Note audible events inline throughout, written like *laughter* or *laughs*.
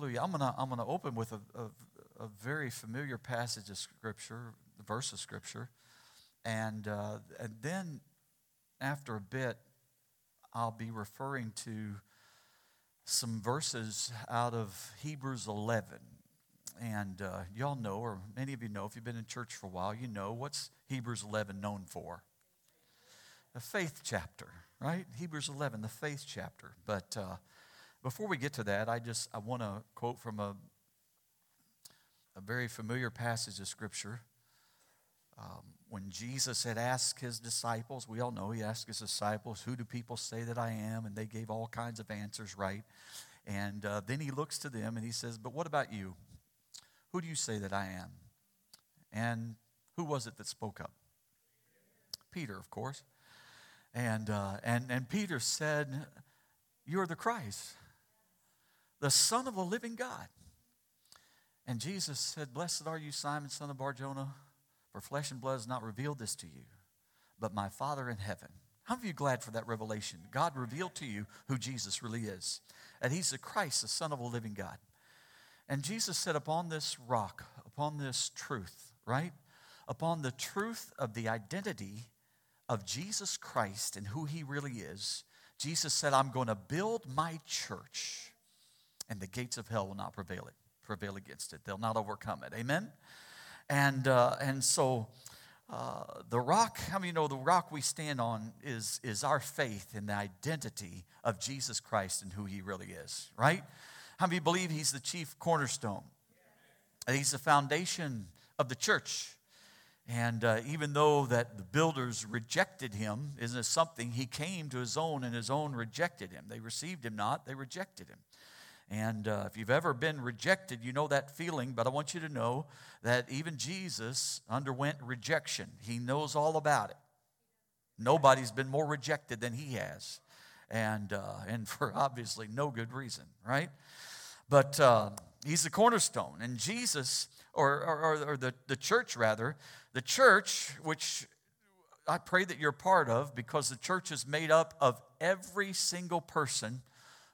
Hallelujah. I'm gonna I'm gonna open with a, a, a very familiar passage of scripture, the verse of scripture, and uh, and then after a bit, I'll be referring to some verses out of Hebrews 11. And uh, y'all know, or many of you know, if you've been in church for a while, you know what's Hebrews 11 known for? The faith chapter, right? Hebrews 11, the faith chapter. But uh, before we get to that, I just I want to quote from a a very familiar passage of Scripture. Um, when Jesus had asked his disciples, we all know he asked his disciples, Who do people say that I am? And they gave all kinds of answers, right? And uh, then he looks to them and he says, But what about you? Who do you say that I am? And who was it that spoke up? Peter, of course. And, uh, and, and Peter said, You're the Christ, the Son of the living God. And Jesus said, Blessed are you, Simon, son of Barjona for flesh and blood has not revealed this to you, but my Father in heaven. How are you glad for that revelation? God revealed to you who Jesus really is, that He's the Christ, the Son of a living God. And Jesus said, Upon this rock, upon this truth, right? Upon the truth of the identity of Jesus Christ and who He really is, Jesus said, I'm going to build my church, and the gates of hell will not prevail it, prevail against it. They'll not overcome it. Amen? And, uh, and so uh, the rock, how many know the rock we stand on is, is our faith in the identity of Jesus Christ and who he really is, right? How many believe he's the chief cornerstone? And he's the foundation of the church. And uh, even though that the builders rejected him, isn't it something? He came to his own, and his own rejected him. They received him not; they rejected him. And uh, if you've ever been rejected, you know that feeling, but I want you to know that even Jesus underwent rejection. He knows all about it. Nobody's been more rejected than he has. And, uh, and *laughs* for obviously no good reason, right? But uh, he's the cornerstone. And Jesus, or, or, or the, the church rather, the church, which I pray that you're part of because the church is made up of every single person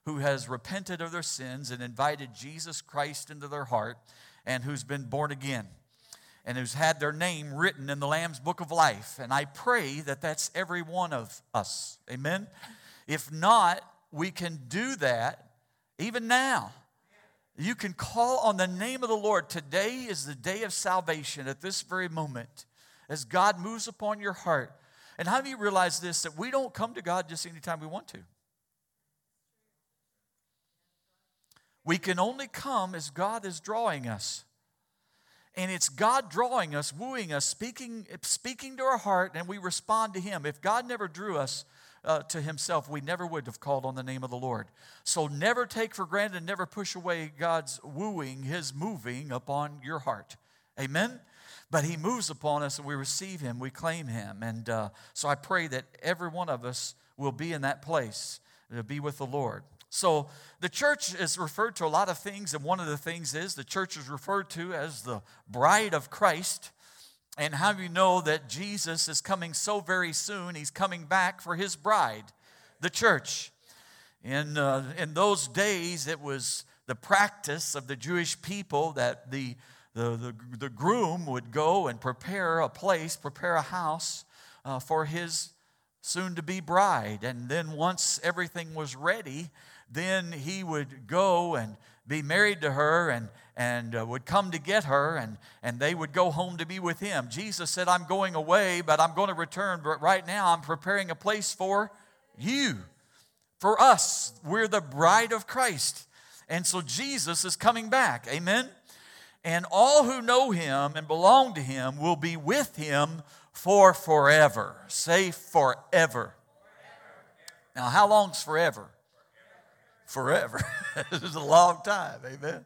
who has repented of their sins and invited Jesus Christ into their heart and who's been born again and who's had their name written in the Lamb's book of life. And I pray that that's every one of us. Amen. If not, we can do that even now. You can call on the name of the Lord. Today is the day of salvation at this very moment as God moves upon your heart. And how do you realize this? That we don't come to God just anytime we want to. We can only come as God is drawing us. And it's God drawing us, wooing us, speaking, speaking to our heart, and we respond to Him. If God never drew us uh, to Himself, we never would have called on the name of the Lord. So never take for granted, never push away God's wooing, His moving upon your heart. Amen? But He moves upon us, and we receive Him, we claim Him. And uh, so I pray that every one of us will be in that place to be with the Lord. So the church is referred to a lot of things, and one of the things is the church is referred to as the bride of Christ. And how you know that Jesus is coming so very soon? He's coming back for his bride, the church. In, uh, in those days, it was the practice of the Jewish people that the, the, the, the groom would go and prepare a place, prepare a house uh, for his soon to be bride. And then once everything was ready, then he would go and be married to her and, and uh, would come to get her and, and they would go home to be with him. Jesus said, I'm going away, but I'm going to return. But right now, I'm preparing a place for you, for us. We're the bride of Christ. And so Jesus is coming back. Amen? And all who know him and belong to him will be with him for forever. Say forever. forever. Now, how long's forever? Forever. *laughs* it's a long time, amen.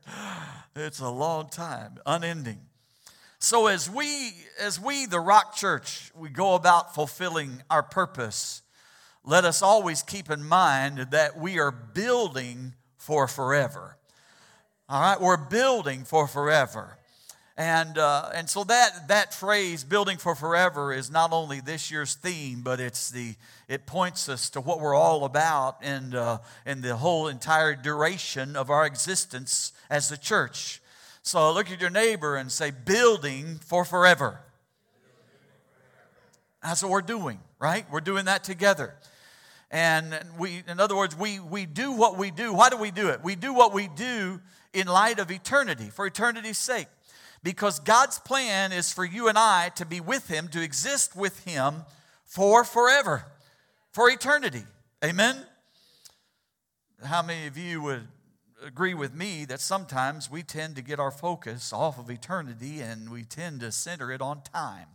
It's a long time, unending. So as we as we the Rock Church, we go about fulfilling our purpose, let us always keep in mind that we are building for forever. All right, we're building for forever. And, uh, and so that, that phrase, building for forever, is not only this year's theme, but it's the, it points us to what we're all about in, uh, the whole entire duration of our existence as the church. So look at your neighbor and say, building for forever. That's what we're doing, right? We're doing that together. And we, in other words, we, we do what we do. Why do we do it? We do what we do in light of eternity, for eternity's sake. Because God's plan is for you and I to be with Him, to exist with Him for forever, for eternity. Amen? How many of you would agree with me that sometimes we tend to get our focus off of eternity and we tend to center it on time?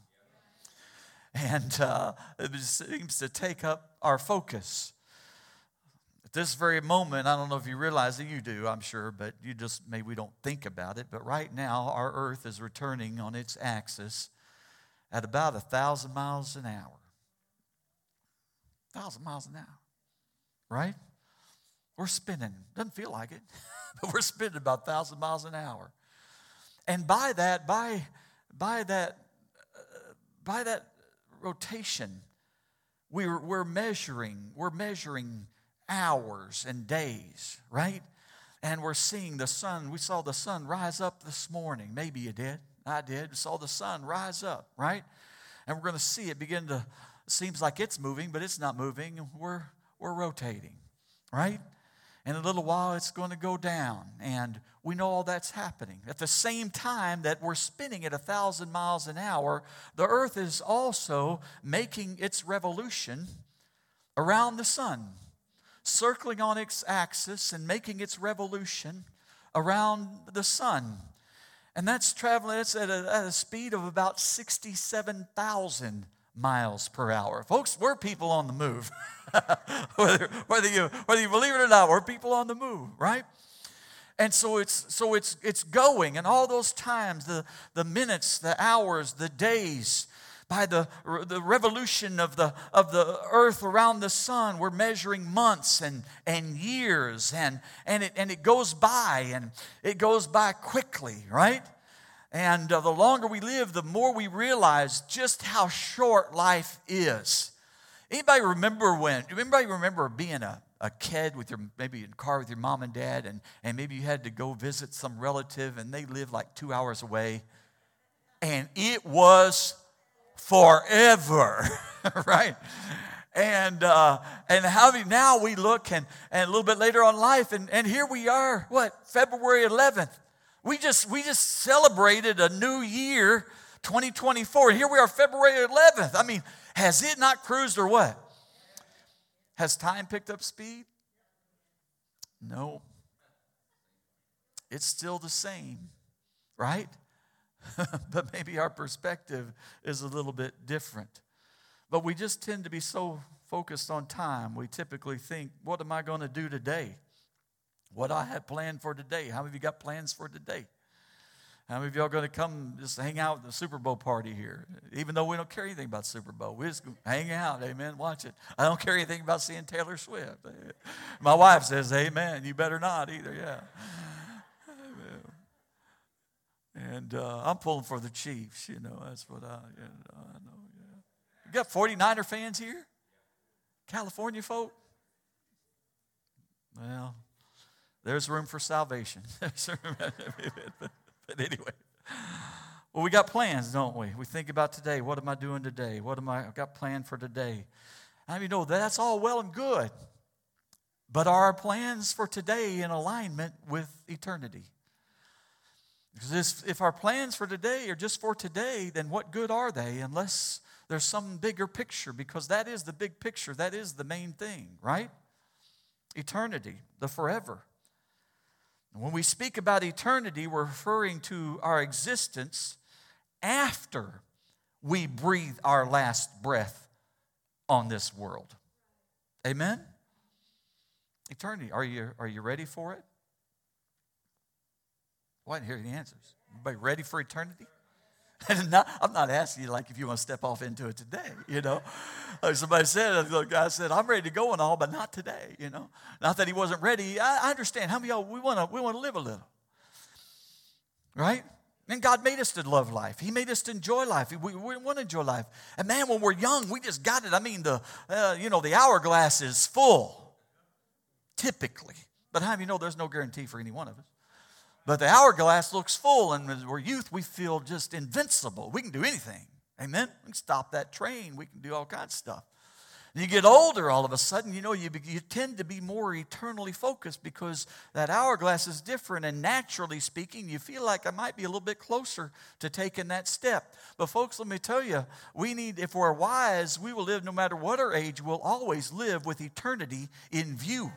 And uh, it seems to take up our focus this very moment, I don't know if you realize that you do, I'm sure, but you just maybe we don't think about it. But right now, our earth is returning on its axis at about a thousand miles an hour. Thousand miles an hour, right? We're spinning. Doesn't feel like it, *laughs* but we're spinning about a thousand miles an hour. And by that, by by that, uh, by that rotation, we're, we're measuring, we're measuring hours and days, right? And we're seeing the sun. We saw the sun rise up this morning. Maybe you did. I did. We saw the sun rise up, right? And we're going to see it begin to, seems like it's moving, but it's not moving. We're, we're rotating, right? In a little while, it's going to go down. And we know all that's happening. At the same time that we're spinning at a thousand miles an hour, the earth is also making its revolution around the sun circling on its axis and making its revolution around the sun. And that's traveling it's at a, at a speed of about 67,000 miles per hour. Folks, we're people on the move. *laughs* whether, whether, you, whether you believe it or not, we're people on the move, right? And so it's so it's it's going, and all those times, the, the minutes, the hours, the days, by the, the revolution of the, of the earth around the sun. We're measuring months and, and years, and, and, it, and it goes by, and it goes by quickly, right? And uh, the longer we live, the more we realize just how short life is. Anybody remember when? Do anybody remember being a, a kid with your maybe in a car with your mom and dad, and, and maybe you had to go visit some relative, and they lived like two hours away, and it was forever, *laughs* right? And uh, and how now we look and, and a little bit later on life, and, and here we are, what, February 11th. We just we just celebrated a new year, 2024. Here we are, February 11th. I mean, has it not cruised or what? Has time picked up speed? No. It's still the same, right? *laughs* but maybe our perspective is a little bit different. But we just tend to be so focused on time. We typically think, what am I going to do today? What I have planned for today. How many of you got plans for today? How many of y'all going to come just hang out at the Super Bowl party here? Even though we don't care anything about Super Bowl, we just hang out, amen, watch it. I don't care anything about seeing Taylor Swift. *laughs* My wife says, amen, you better not either, yeah. And uh, I'm pulling for the Chiefs, you know. That's what I, you know, I know. Yeah. You got 49er fans here? California folk? Well, there's room for salvation. *laughs* *laughs* but, anyway. Well, we got plans, don't we? We think about today. What am I doing today? What am I I've got planned for today? I mean, know that's all well and good. But are our plans for today in alignment with eternity? Because if our plans for today are just for today, then what good are they unless there's some bigger picture? Because that is the big picture, that is the main thing, right? Eternity, the forever. When we speak about eternity, we're referring to our existence after we breathe our last breath on this world. Amen? Eternity. Are you, are you ready for it? I didn't hear any answers. Everybody ready for eternity? *laughs* not, I'm not asking you like if you want to step off into it today, you know. Like somebody said, the guy said, I'm ready to go and all, but not today, you know. Not that he wasn't ready. I, I understand. How many of y'all, we want to we want to live a little. Right? And God made us to love life. He made us to enjoy life. We, we want to enjoy life. And man, when we're young, we just got it. I mean, the uh, you know the hourglass is full, typically. But how do you know there's no guarantee for any one of us? But the hourglass looks full, and as we're youth, we feel just invincible. We can do anything. Amen. We can stop that train. We can do all kinds of stuff. You get older, all of a sudden, you know, you, you tend to be more eternally focused because that hourglass is different. And naturally speaking, you feel like I might be a little bit closer to taking that step. But, folks, let me tell you, we need, if we're wise, we will live no matter what our age, we'll always live with eternity in view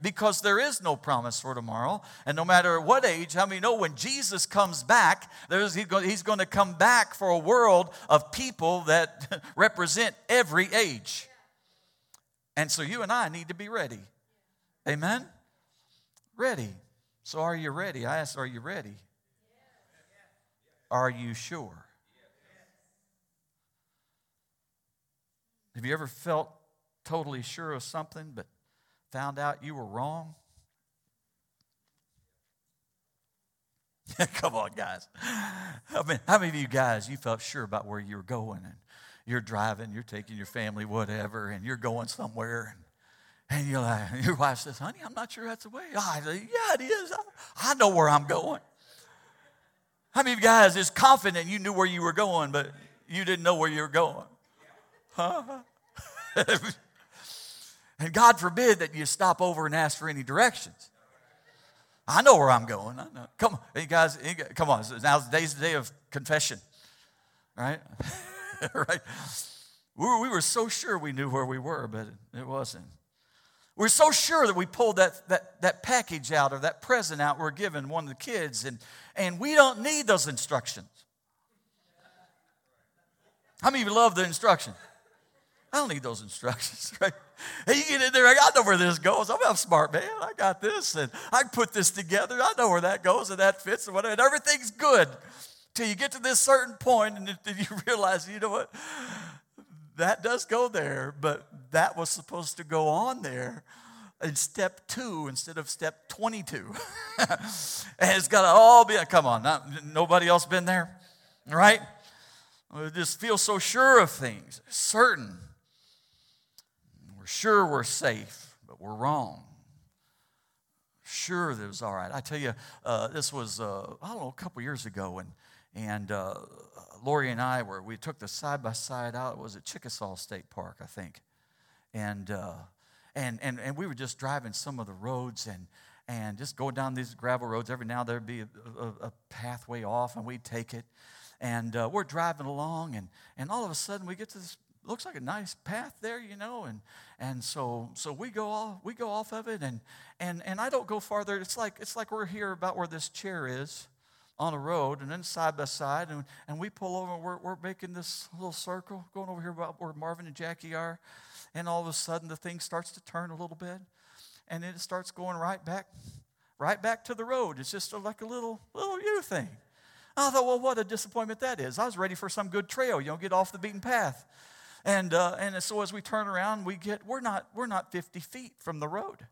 because there is no promise for tomorrow. And no matter what age, how many know when Jesus comes back, he's going to come back for a world of people that *laughs* represent every age. And so you and I need to be ready. Amen? Ready. So are you ready? I asked, are you ready? Are you sure? Have you ever felt totally sure of something, but found out you were wrong? *laughs* Come on, guys. I mean, how many of you guys, you felt sure about where you were going and you're driving, you're taking your family, whatever, and you're going somewhere and, and you're like, *laughs* your wife says, honey, I'm not sure that's the way. I say, yeah, it is. I, I know where I'm going. How many of you guys is confident you knew where you were going, but you didn't know where you were going? Huh? *laughs* And God forbid that you stop over and ask for any directions. I know where I'm going. I know. Come on, you guys, come on. Now's the day's the day of confession, right? *laughs* right? We were, we were so sure we knew where we were, but it wasn't. We're so sure that we pulled that, that, that package out or that present out we're giving one of the kids, and, and we don't need those instructions. How many of you love the instructions? I don't need those instructions, *laughs* right? Hey, you get in there, I know where this goes. I'm, I'm smart, man. I got this, and I put this together. I know where that goes, and that fits, and whatever. And everything's good till you get to this certain point, and *laughs* then you realize, you know what? That does go there, but that was supposed to go on there in step two instead of step 22. *laughs* and it's got to all be, come on, not, nobody else been there, right? We just feel so sure of things, certain sure we're safe, but we're wrong. Sure, that was all right. I tell you, uh, this was, uh, I don't know, a couple years ago, and, and uh, Lori and I were, we took the side by side out. It was at Chickasaw State Park, I think. And, uh, and, and, and we were just driving some of the roads and, and just going down these gravel roads. Every now there'd be a, a, a pathway off, and we'd take it. And uh, we're driving along, and, and all of a sudden we get to this looks like a nice path there, you know, and and so so we go off we go off of it, and and and I don't go farther. It's like it's like we're here about where this chair is on a road, and then side by side, and, and we pull over. And we're we're making this little circle, going over here about where Marvin and Jackie are, and all of a sudden the thing starts to turn a little bit, and then it starts going right back, right back to the road. It's just like a little little U thing. I thought, well, what a disappointment that is. I was ready for some good trail, you know, get off the beaten path. And, uh, and so as we turn around, we get, we're not, we're not 50 feet from the road.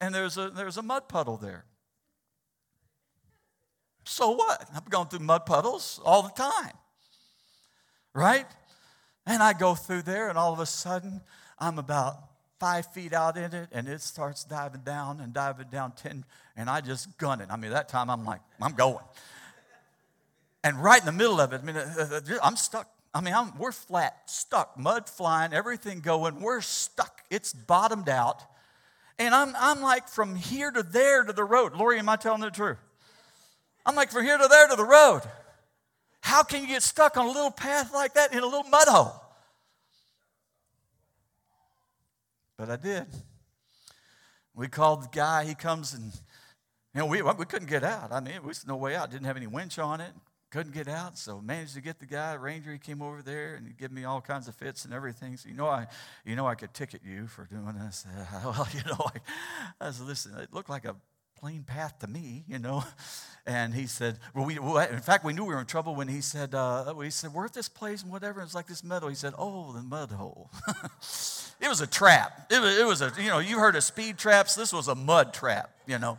And there's a, there's a mud puddle there. So what? I'm going through mud puddles all the time. Right? And I go through there, and all of a sudden, I'm about five feet out in it, and it starts diving down and diving down 10, and I just gun it. I mean, that time I'm like, I'm going. And right in the middle of it, I mean, uh, uh, I'm stuck I mean, I'm, we're flat, stuck, mud flying, everything going. We're stuck. It's bottomed out. And I'm, I'm like from here to there to the road. Lori, am I telling the truth? I'm like from here to there to the road. How can you get stuck on a little path like that in a little mud hole? But I did. We called the guy. He comes and you know, we, we couldn't get out. I mean, there was no way out. Didn't have any winch on it couldn't get out, so managed to get the guy, ranger. He came over there and he gave me all kinds of fits and everything. So you know, I, you know, I could ticket you for doing this. Uh, *laughs* well, you know, I, I said, listen, it looked like a plain path to me, you know. *laughs* And he said, well, we, well, in fact, we knew we were in trouble when he said, uh, we said, we're at this place and whatever. It's like this meadow. He said, oh, the mud hole. *laughs* it was a trap. It was, it was a, you know, you heard of speed traps. This was a mud trap, you know.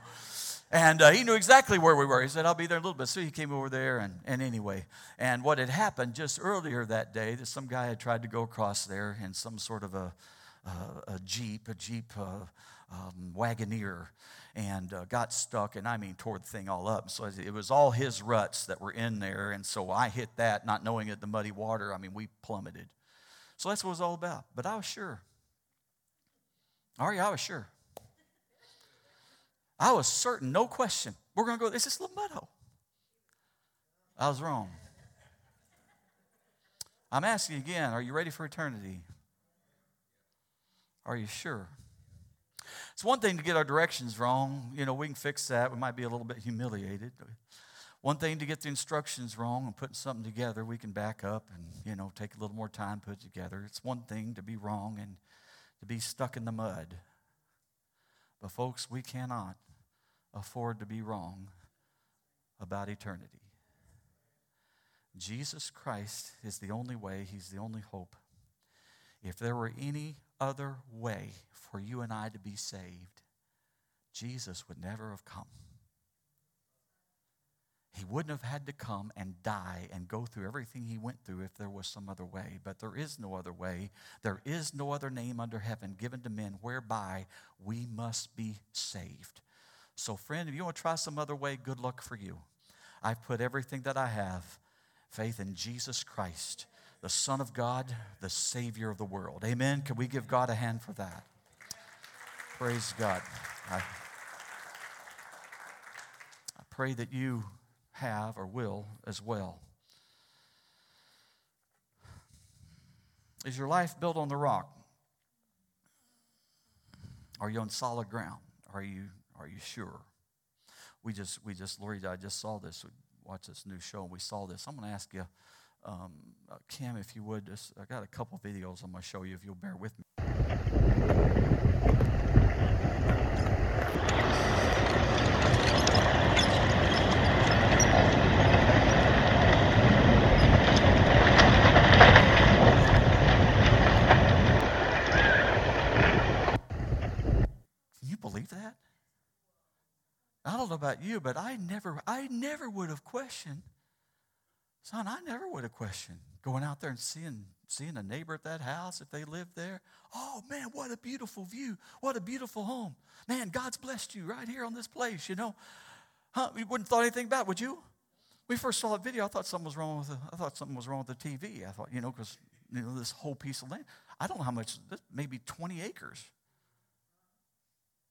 And uh, he knew exactly where we were. He said, I'll be there in a little bit. So he came over there, and, and anyway. And what had happened just earlier that day, that some guy had tried to go across there in some sort of a, a Jeep, a Jeep uh, um, Wagoneer, and uh, got stuck, and I mean, tore the thing all up. So it was all his ruts that were in there. And so I hit that, not knowing it, the muddy water. I mean, we plummeted. So that's what it was all about. But I was sure. Ari, I was sure. I was certain, no question, we're going to go, this is hole. I was wrong. I'm asking again, are you ready for eternity? Are you sure? It's one thing to get our directions wrong. You know, we can fix that. We might be a little bit humiliated. One thing to get the instructions wrong and putting something together, we can back up and, you know, take a little more time put it together. It's one thing to be wrong and to be stuck in the mud. But, folks, we cannot afford to be wrong about eternity. Jesus Christ is the only way, He's the only hope. If there were any other way for you and I to be saved, Jesus would never have come. He wouldn't have had to come and die and go through everything he went through if there was some other way. But there is no other way. There is no other name under heaven given to men whereby we must be saved. So, friend, if you want to try some other way, good luck for you. I've put everything that I have faith in Jesus Christ, the Son of God, the Savior of the world. Amen. Can we give God a hand for that? Praise God. I, I pray that you have or will as well. Is your life built on the rock? Are you on solid ground? Are you are you sure? We just, we just, Lori, I just saw this. We watched this new show and we saw this. I'm going to ask you, um, uh, Kim, if you would, just, I got a couple videos I'm going to show you if you'll bear with me. Know about you, but I never, I never would have questioned. Son, I never would have questioned going out there and seeing, seeing a neighbor at that house if they lived there. Oh man, what a beautiful view. What a beautiful home. Man, God's blessed you right here on this place, you know. Huh? You wouldn't thought anything about, it, would you? We first saw that video, I thought something was wrong with the, I thought something was wrong with the TV. I thought, you know, because you know, this whole piece of land. I don't know how much, maybe 20 acres.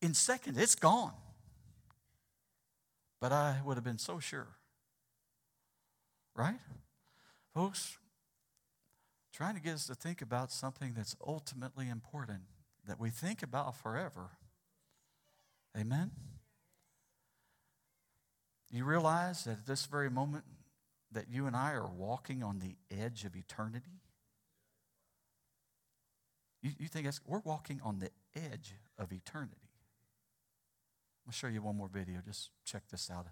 In seconds, it's gone. But I would have been so sure. Right? Folks, trying to get us to think about something that's ultimately important that we think about forever. Amen? You realize that at this very moment that you and I are walking on the edge of eternity? You, you think we're walking on the edge of eternity. I'll show you one more video. Just check this out.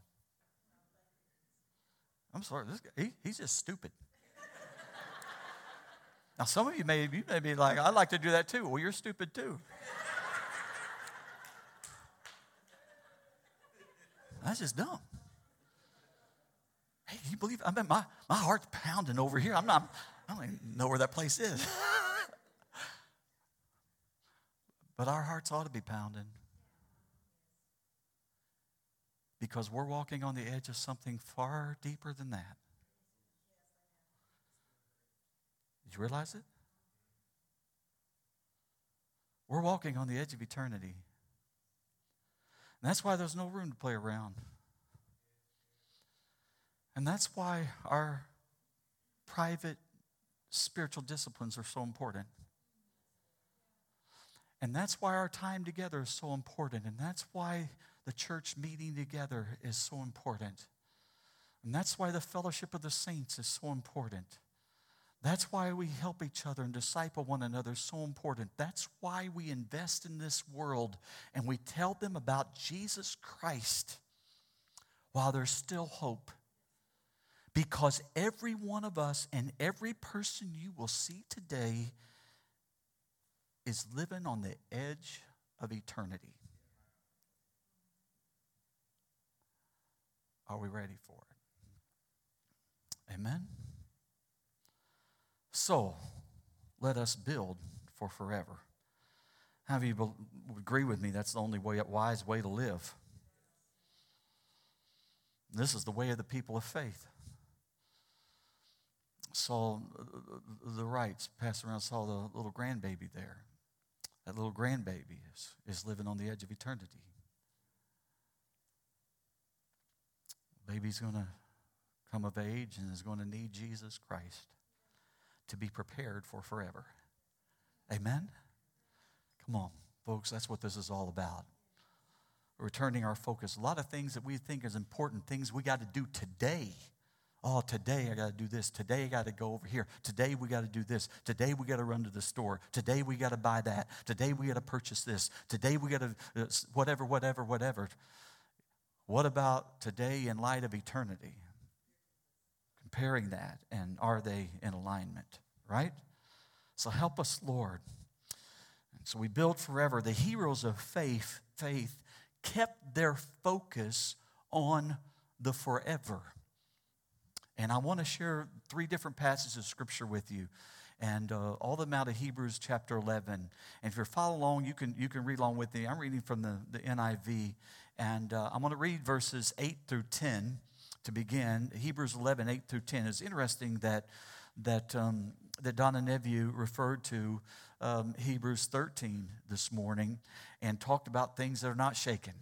I'm sorry, this guy, he, he's just stupid. now, some of you may, you may be like, I'd like to do that too. Well, you're stupid too. That's just dumb. Hey, you believe? I mean, my, my heart's pounding over here. I'm not, I don't even know where that place is. *laughs* but our hearts ought to be pounding because we're walking on the edge of something far deeper than that. Did you realize it? We're walking on the edge of eternity. And that's why there's no room to play around. And that's why our private spiritual disciplines are so important. And that's why our time together is so important. And that's why the church meeting together is so important. And that's why the fellowship of the saints is so important. That's why we help each other and disciple one another is so important. That's why we invest in this world and we tell them about Jesus Christ while there's still hope. Because every one of us and every person you will see today is living on the edge of eternity. Are we ready for it? Amen? So, let us build for forever. How of you agree with me that's the only way, wise way to live? This is the way of the people of faith. Saw the Wrights pass around, saw the little grandbaby there. That little grandbaby is, is living on the edge of eternity. Baby's going to come of age and is going to need Jesus Christ to be prepared for forever. Amen? Come on, folks, that's what this is all about. Returning our focus. A lot of things that we think is important, things we got to do today. Oh, today I got to do this. Today I got to go over here. Today we got to do this. Today we got to run to the store. Today we got to buy that. Today we got to purchase this. Today we got to, uh, whatever, whatever, whatever. What about today in light of eternity? Comparing that, and are they in alignment, right? So help us, Lord. And so we build forever. The heroes of faith, faith kept their focus on the forever. And I want to share three different passages of scripture with you. And uh, all of them out of Hebrews chapter 11. And if you're following along, you can, you can read along with me. I'm reading from the, the NIV. And uh, I'm going to read verses 8 through 10 to begin. Hebrews 11, 8 through 10. It's interesting that, that, um, that Donna Neville referred to um, Hebrews 13 this morning and talked about things that are not shaken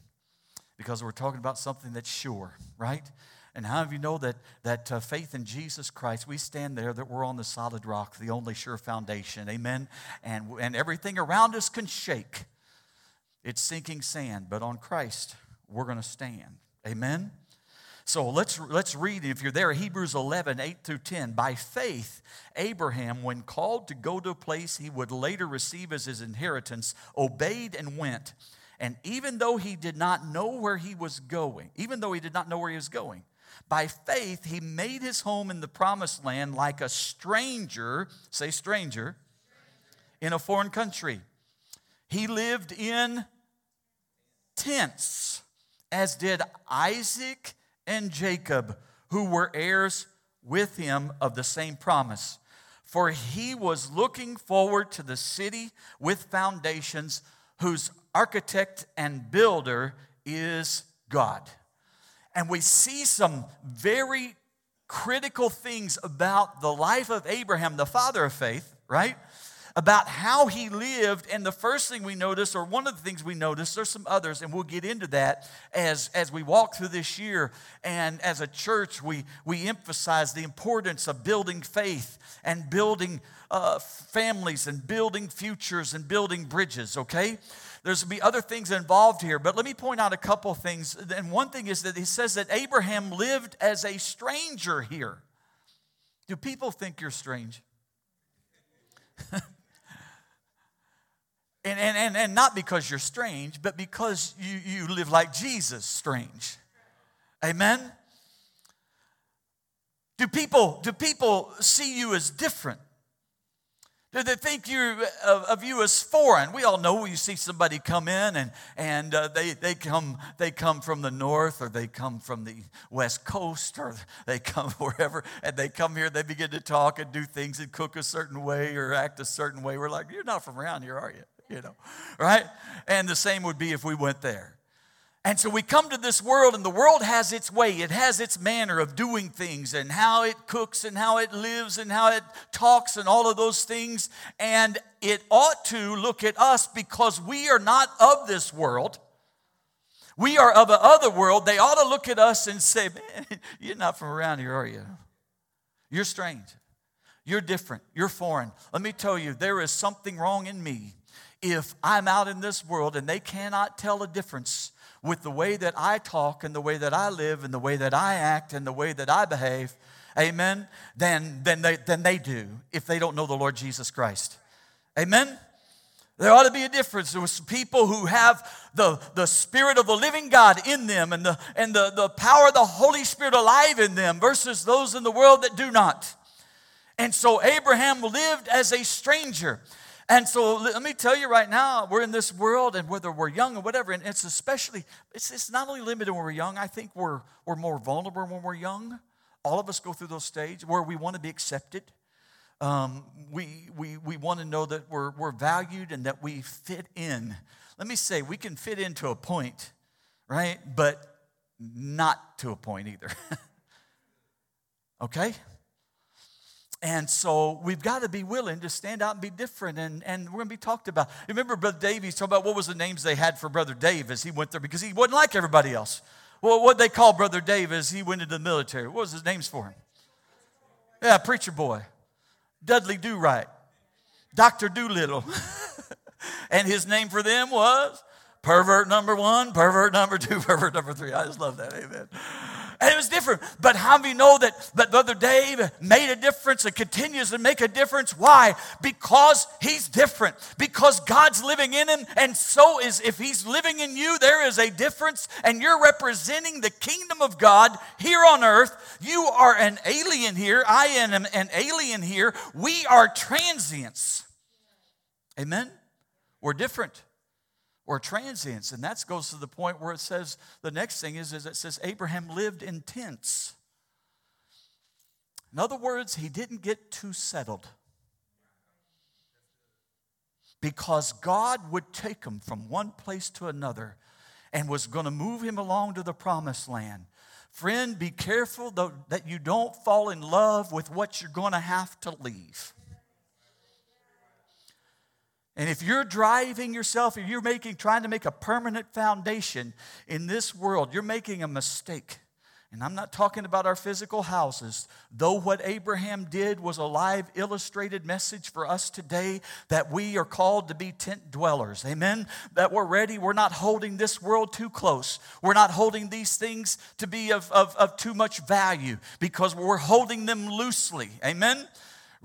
because we're talking about something that's sure, right? And how of you know that, that uh, faith in Jesus Christ, we stand there that we're on the solid rock, the only sure foundation. Amen. And, and everything around us can shake. It's sinking sand, but on Christ, we're going to stand. Amen? So let's, let's read, if you're there, Hebrews 11, 8 through 10. By faith, Abraham, when called to go to a place he would later receive as his inheritance, obeyed and went. And even though he did not know where he was going, even though he did not know where he was going, by faith he made his home in the promised land like a stranger, say stranger, in a foreign country. He lived in tents as did Isaac and Jacob, who were heirs with him of the same promise. For he was looking forward to the city with foundations, whose architect and builder is God. And we see some very critical things about the life of Abraham, the father of faith, right? about how he lived. And the first thing we notice, or one of the things we notice, there's some others, and we'll get into that as, as we walk through this year. And as a church, we, we emphasize the importance of building faith and building uh, families and building futures and building bridges, okay? There's going to be other things involved here, but let me point out a couple things. And one thing is that he says that Abraham lived as a stranger here. Do people think you're strange? *laughs* And, and, and, and not because you're strange, but because you, you live like Jesus strange. Amen? Do people, do people see you as different? They think you of, of, you as foreign? We all know you see somebody come in and, and uh, they, they, come, they come from the north or they come from the west coast or they come *laughs* wherever and they come here, they begin to talk and do things and cook a certain way or act a certain way. We're like, you're not from around here, are you? you know, right? And the same would be if we went there. And so we come to this world, and the world has its way. It has its manner of doing things, and how it cooks, and how it lives, and how it talks, and all of those things. And it ought to look at us because we are not of this world. We are of another world. They ought to look at us and say, Man, *laughs* you're not from around here, are you? You're strange. You're different. You're foreign. Let me tell you, there is something wrong in me if I'm out in this world and they cannot tell a difference with the way that I talk and the way that I live and the way that I act and the way that I behave, amen, then, then, they, then they do if they don't know the Lord Jesus Christ. Amen? There ought to be a difference. There was people who have the, the Spirit of the living God in them and, the, and the, the power of the Holy Spirit alive in them versus those in the world that do not. And so Abraham lived as a stranger. And so let me tell you right now, we're in this world, and whether we're young or whatever, and it's especially, it's, it's not only limited when we're young, I think we're, we're more vulnerable when we're young. All of us go through those stages where we want to be accepted. Um, we we, we want to know that we're, we're valued and that we fit in. Let me say, we can fit into a point, right? But not to a point either. *laughs* okay? And so we've got to be willing to stand out and be different. And, and we're going to be talked about. Remember, Brother Dave, he's talking about what was the names they had for Brother Dave as he went there because he wasn't like everybody else. Well, what they called Brother Dave as he went into the military. What was his names for him? Yeah, preacher boy. Dudley Do Right. Dr. Dolittle. *laughs* and his name for them was pervert number one, pervert number two, *laughs* pervert number three. I just love that. Amen. And it was different. But how many know that, that Brother Dave made a difference and continues to make a difference? Why? Because he's different. Because God's living in him. And so is, if he's living in you, there is a difference. And you're representing the kingdom of God here on earth. You are an alien here. I am an alien here. We are transients. Amen? We're different or transients. And that goes to the point where it says the next thing is, is it says Abraham lived in tents. In other words, he didn't get too settled. Because God would take him from one place to another and was going to move him along to the promised land. Friend, be careful that you don't fall in love with what you're going to have to leave. And if you're driving yourself, if you're making, trying to make a permanent foundation in this world, you're making a mistake. And I'm not talking about our physical houses, though what Abraham did was a live illustrated message for us today that we are called to be tent dwellers. Amen? That we're ready. We're not holding this world too close. We're not holding these things to be of, of, of too much value because we're holding them loosely. Amen?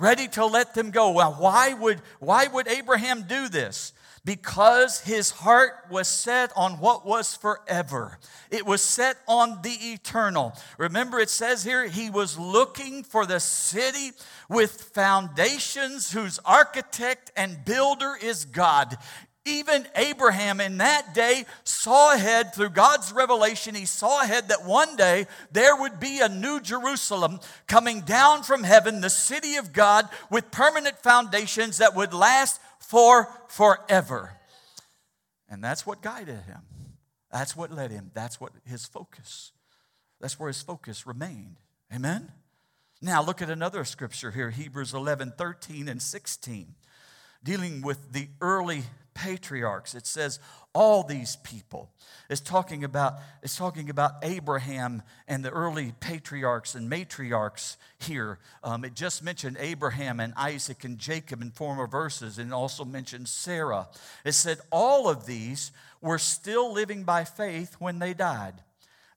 Ready to let them go. Well, why would, why would Abraham do this? Because his heart was set on what was forever. It was set on the eternal. Remember, it says here, he was looking for the city with foundations whose architect and builder is God. Even Abraham in that day saw ahead through God's revelation. He saw ahead that one day there would be a new Jerusalem coming down from heaven, the city of God with permanent foundations that would last for forever. And that's what guided him. That's what led him. That's what his focus. That's where his focus remained. Amen. Now look at another scripture here, Hebrews 11, 13 and 16, dealing with the early patriarchs. It says all these people. It's talking about, it's talking about Abraham and the early patriarchs and matriarchs here. Um, it just mentioned Abraham and Isaac and Jacob in former verses, and also mentioned Sarah. It said all of these were still living by faith when they died.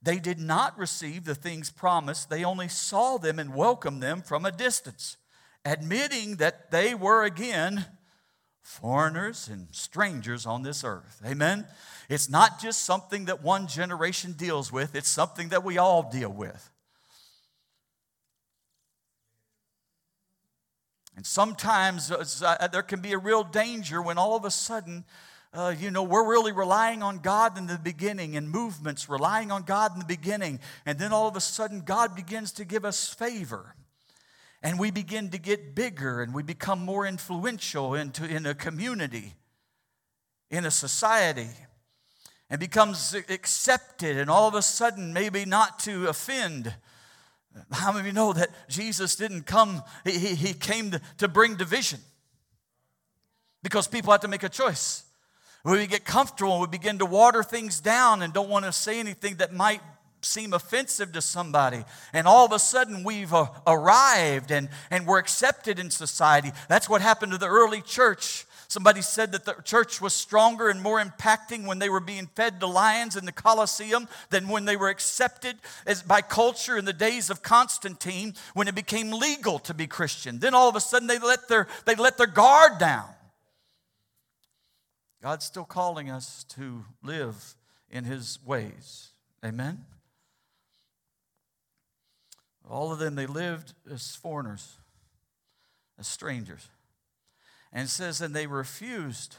They did not receive the things promised, they only saw them and welcomed them from a distance, admitting that they were again foreigners and strangers on this earth. Amen? It's not just something that one generation deals with, it's something that we all deal with. And sometimes uh, there can be a real danger when all of a sudden, uh, you know, we're really relying on God in the beginning and movements, relying on God in the beginning. And then all of a sudden, God begins to give us favor and we begin to get bigger and we become more influential into, in a community, in a society, and becomes accepted, and all of a sudden, maybe not to offend. How many of you know that Jesus didn't come, he, he came to, bring division? Because people have to make a choice. We get comfortable and we begin to water things down and don't want to say anything that might seem offensive to somebody. And all of a sudden we've uh, arrived and, and we're accepted in society. That's what happened to the early church. Somebody said that the church was stronger and more impacting when they were being fed to lions in the Colosseum than when they were accepted as by culture in the days of Constantine when it became legal to be Christian. Then all of a sudden they let their, they let their guard down. God's still calling us to live in his ways. Amen? All of them, they lived as foreigners, as strangers. And says, and they refused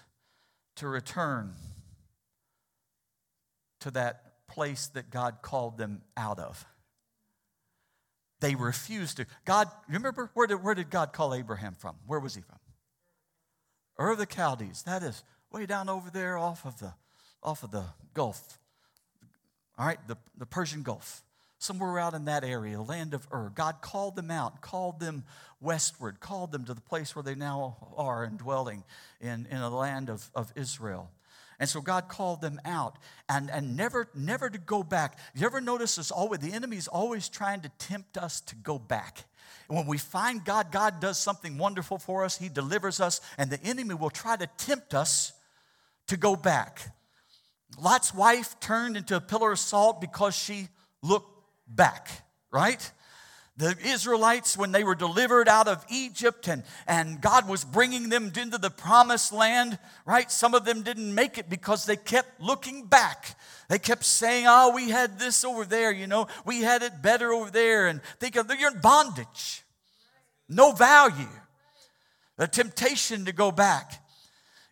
to return to that place that God called them out of. They refused to. God, remember, where did, where did God call Abraham from? Where was he from? Ur of the Chaldees. That is way down over there off of the, off of the Gulf. All right, the, the Persian Gulf. Somewhere out in that area, land of Ur. God called them out, called them westward, called them to the place where they now are and dwelling in, in a land of, of Israel. And so God called them out and, and never, never to go back. You ever notice this always the enemy is always trying to tempt us to go back. When we find God, God does something wonderful for us, He delivers us, and the enemy will try to tempt us to go back. Lot's wife turned into a pillar of salt because she looked back, right? the Israelites, when they were delivered out of Egypt and, and God was bringing them into the promised land, right? Some of them didn't make it because they kept looking back. They kept saying, Oh, we had this over there, you know, we had it better over there. And think of you're in bondage, no value. The temptation to go back.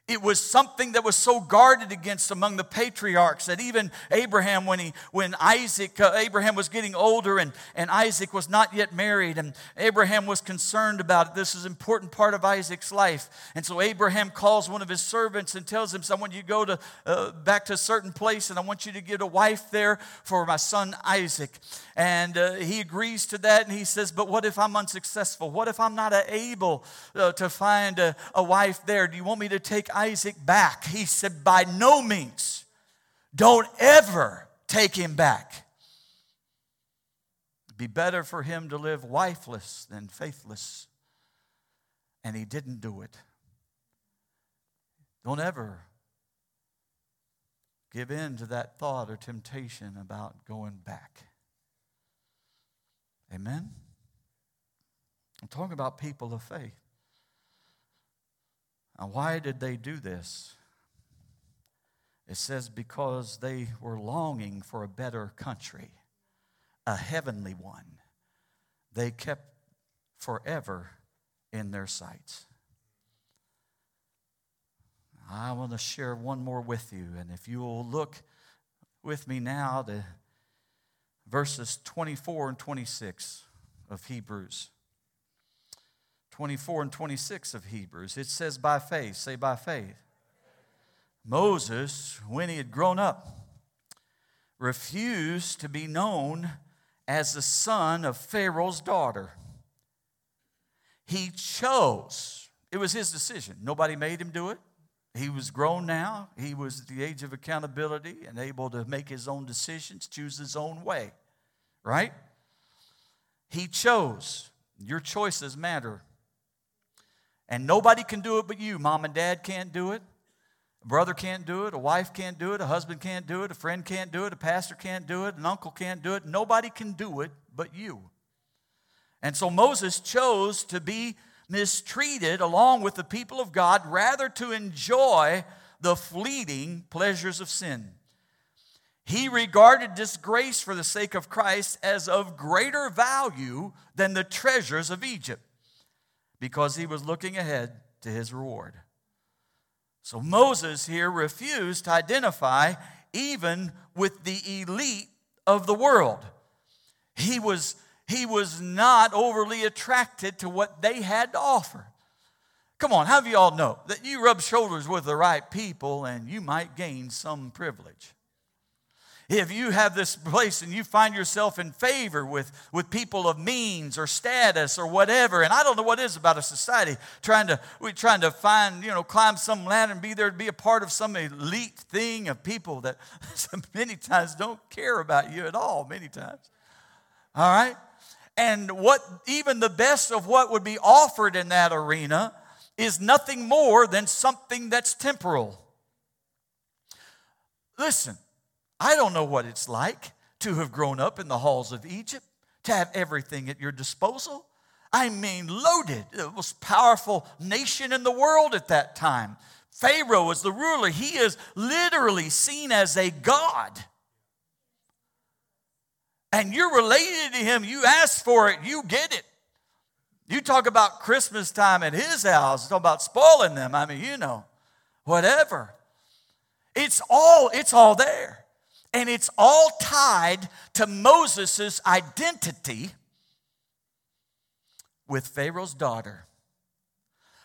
It was something that was so guarded against among the patriarchs that even Abraham, when, he, when Isaac, uh, Abraham was getting older and, and Isaac was not yet married, and Abraham was concerned about it. This is an important part of Isaac's life. And so Abraham calls one of his servants and tells him, I want you to go to, uh, back to a certain place and I want you to get a wife there for my son Isaac. And uh, he agrees to that and he says, But what if I'm unsuccessful? What if I'm not able uh, to find a, a wife there? Do you want me to take Isaac back. He said, By no means, don't ever take him back. It'd be better for him to live wifeless than faithless. And he didn't do it. Don't ever give in to that thought or temptation about going back. Amen? I'm talking about people of faith. Now, why did they do this? It says, because they were longing for a better country, a heavenly one. They kept forever in their sights. I want to share one more with you, and if you will look with me now to verses 24 and 26 of Hebrews. 24 and 26 of Hebrews. It says, by faith. Say, by faith. Moses, when he had grown up, refused to be known as the son of Pharaoh's daughter. He chose, it was his decision. Nobody made him do it. He was grown now. He was at the age of accountability and able to make his own decisions, choose his own way, right? He chose. Your choices matter. And nobody can do it but you. Mom and dad can't do it. A brother can't do it. A wife can't do it. A husband can't do it. A friend can't do it. A pastor can't do it. An uncle can't do it. Nobody can do it but you. And so Moses chose to be mistreated along with the people of God rather to enjoy the fleeting pleasures of sin. He regarded disgrace for the sake of Christ as of greater value than the treasures of Egypt because he was looking ahead to his reward. So Moses here refused to identify even with the elite of the world. He was, he was not overly attracted to what they had to offer. Come on, how do you all know that you rub shoulders with the right people and you might gain some privilege? If you have this place and you find yourself in favor with, with people of means or status or whatever, and I don't know what it is about a society trying to we're trying to find, you know, climb some ladder and be there to be a part of some elite thing of people that *laughs* many times don't care about you at all, many times. All right? And what even the best of what would be offered in that arena is nothing more than something that's temporal. Listen, I don't know what it's like to have grown up in the halls of Egypt, to have everything at your disposal. I mean, loaded, the most powerful nation in the world at that time. Pharaoh is the ruler. He is literally seen as a god. And you're related to him. You ask for it, you get it. You talk about Christmas time at his house, talk about spoiling them. I mean, you know, whatever. It's all, it's all there. And it's all tied to Moses' identity with Pharaoh's daughter.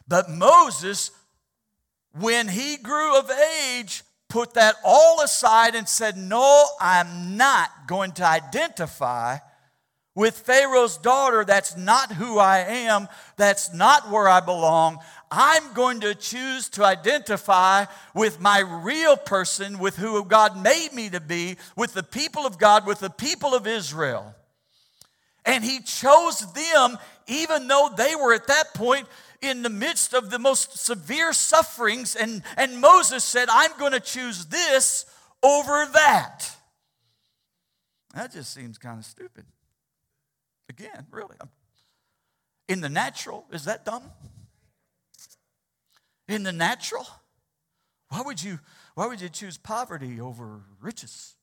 But Moses, when he grew of age, put that all aside and said, No, I'm not going to identify with Pharaoh's daughter. That's not who I am. That's not where I belong. I'm going to choose to identify with my real person, with who God made me to be, with the people of God, with the people of Israel. And he chose them even though they were at that point in the midst of the most severe sufferings. And, and Moses said, I'm going to choose this over that. That just seems kind of stupid. Again, really. In the natural, is that dumb? In the natural? Why would you, why would you choose poverty over riches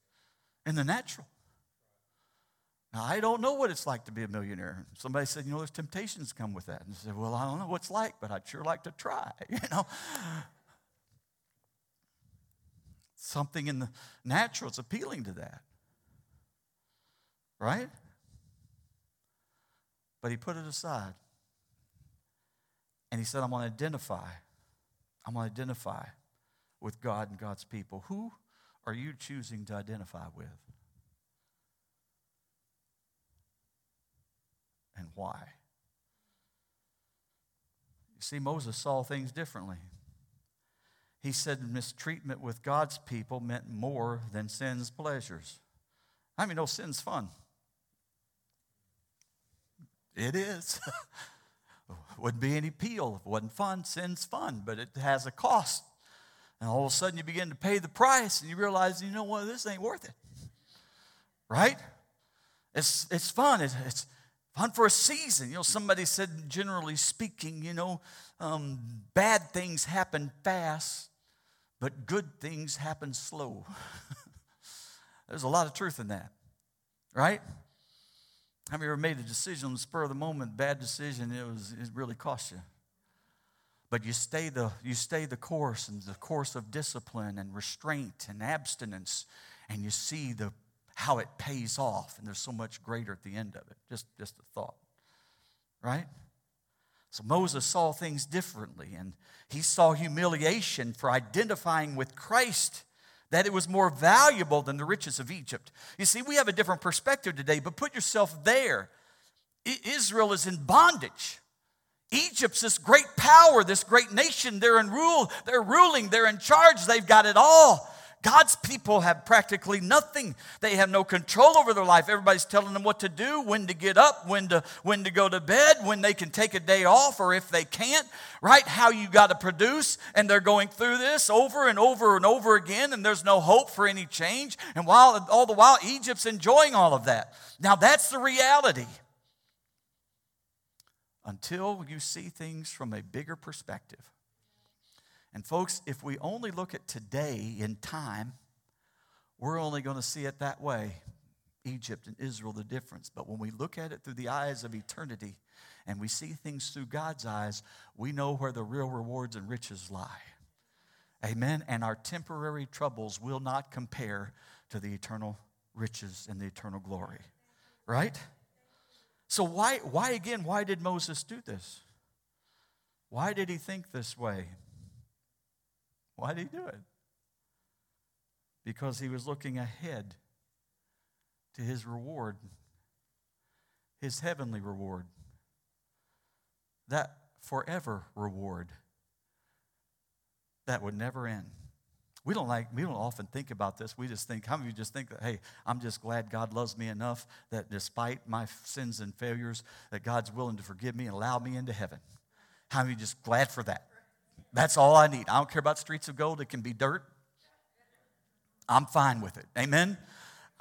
in the natural? Now, I don't know what it's like to be a millionaire. Somebody said, you know, there's temptations come with that. And I said, well, I don't know what it's like, but I'd sure like to try, *laughs* you know. Something in the natural is appealing to that. Right? But he put it aside. And he said, I'm going to identify. I'm going to identify with God and God's people. Who are you choosing to identify with? and why. You see, Moses saw things differently. He said mistreatment with God's people meant more than sin's pleasures. I mean, no, sin's fun. It is. *laughs* Wouldn't be any appeal if it wasn't fun. Sin's fun, but it has a cost. And all of a sudden you begin to pay the price and you realize, you know what, this ain't worth it. Right? It's, it's fun. It's, it's, fun for a season. You know, somebody said, generally speaking, you know, um, bad things happen fast, but good things happen slow. *laughs* There's a lot of truth in that, right? Have you ever made a decision on the spur of the moment, bad decision, it was it really cost you. But you stay the you stay the course and the course of discipline and restraint and abstinence, and you see the how it pays off, and there's so much greater at the end of it. Just, just a thought, right? So Moses saw things differently, and he saw humiliation for identifying with Christ, that it was more valuable than the riches of Egypt. You see, we have a different perspective today, but put yourself there. Israel is in bondage. Egypt's this great power, this great nation. They're in rule, they're ruling, they're in charge, they've got it all. God's people have practically nothing. They have no control over their life. Everybody's telling them what to do, when to get up, when to when to go to bed, when they can take a day off or if they can't, right? How you got to produce and they're going through this over and over and over again and there's no hope for any change. And while all the while Egypt's enjoying all of that. Now that's the reality. Until you see things from a bigger perspective. And folks, if we only look at today in time, we're only going to see it that way. Egypt and Israel, the difference. But when we look at it through the eyes of eternity and we see things through God's eyes, we know where the real rewards and riches lie. Amen. And our temporary troubles will not compare to the eternal riches and the eternal glory. Right? So, why, why again, why did Moses do this? Why did he think this way? Why did he do it? Because he was looking ahead to his reward, his heavenly reward, that forever reward that would never end. We don't like, we don't often think about this. We just think, how many of you just think that, hey, I'm just glad God loves me enough that despite my sins and failures, that God's willing to forgive me and allow me into heaven? How many of you just glad for that? That's all I need. I don't care about streets of gold. It can be dirt. I'm fine with it. Amen.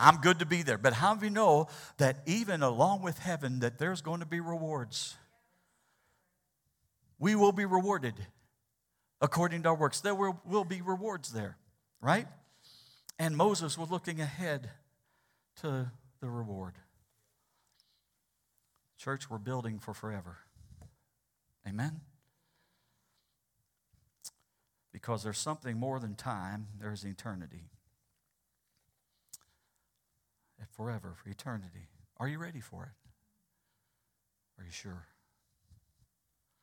I'm good to be there. But how do you know that even along with heaven that there's going to be rewards? We will be rewarded according to our works. There will, will be rewards there, right? And Moses was looking ahead to the reward. Church, we're building for forever. Amen? Because there's something more than time, there's eternity. Forever, for eternity. Are you ready for it? Are you sure?